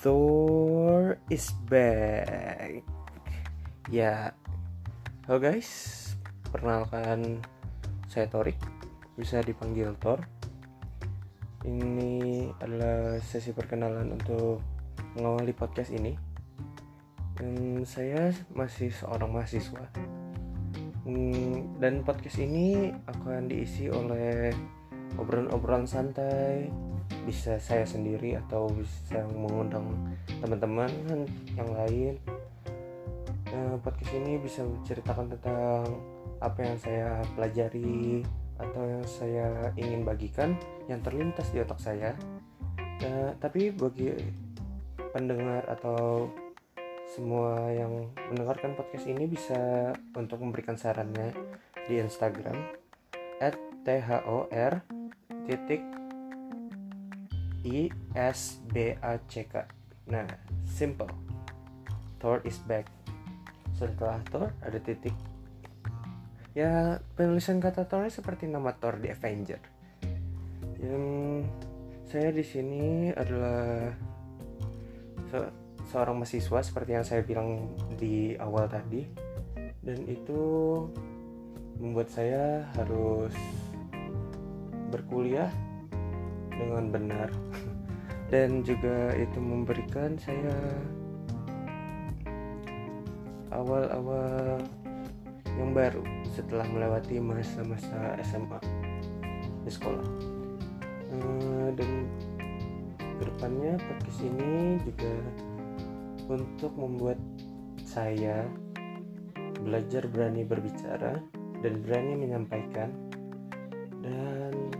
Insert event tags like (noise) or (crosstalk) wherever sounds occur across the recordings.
Thor is back. Ya, halo guys, perkenalkan saya Torik, bisa dipanggil Thor. Ini adalah sesi perkenalan untuk mengawali podcast ini. Dan saya masih seorang mahasiswa. Hmm, Dan podcast ini akan diisi oleh obrolan-obrolan santai bisa saya sendiri atau bisa mengundang teman-teman yang lain. Nah, podcast ini bisa menceritakan tentang apa yang saya pelajari atau yang saya ingin bagikan yang terlintas di otak saya. Nah, tapi bagi pendengar atau semua yang mendengarkan podcast ini bisa untuk memberikan sarannya di Instagram thor titik i s b a c k. Nah simple. Thor is back. Setelah Thor ada titik. Ya penulisan kata Thor seperti nama Thor di Avenger. Yang saya di sini adalah se seorang mahasiswa seperti yang saya bilang di awal tadi. Dan itu membuat saya harus berkuliah dengan benar. (laughs) Dan juga itu memberikan saya awal-awal yang baru setelah melewati masa-masa SMA di sekolah. Uh, dan ke depannya podcast ini juga untuk membuat saya belajar berani berbicara dan berani menyampaikan. Dan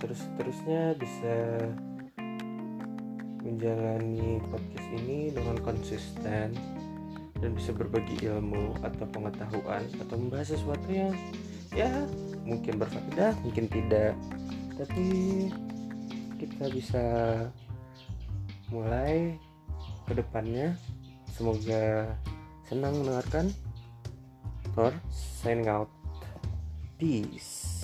seterus-terusnya bisa menjalani podcast ini dengan konsisten dan bisa berbagi ilmu atau pengetahuan atau membahas sesuatu yang ya mungkin berfaedah mungkin tidak. Tapi kita bisa mulai ke depannya. Semoga senang mendengarkan. Thor signing out. Peace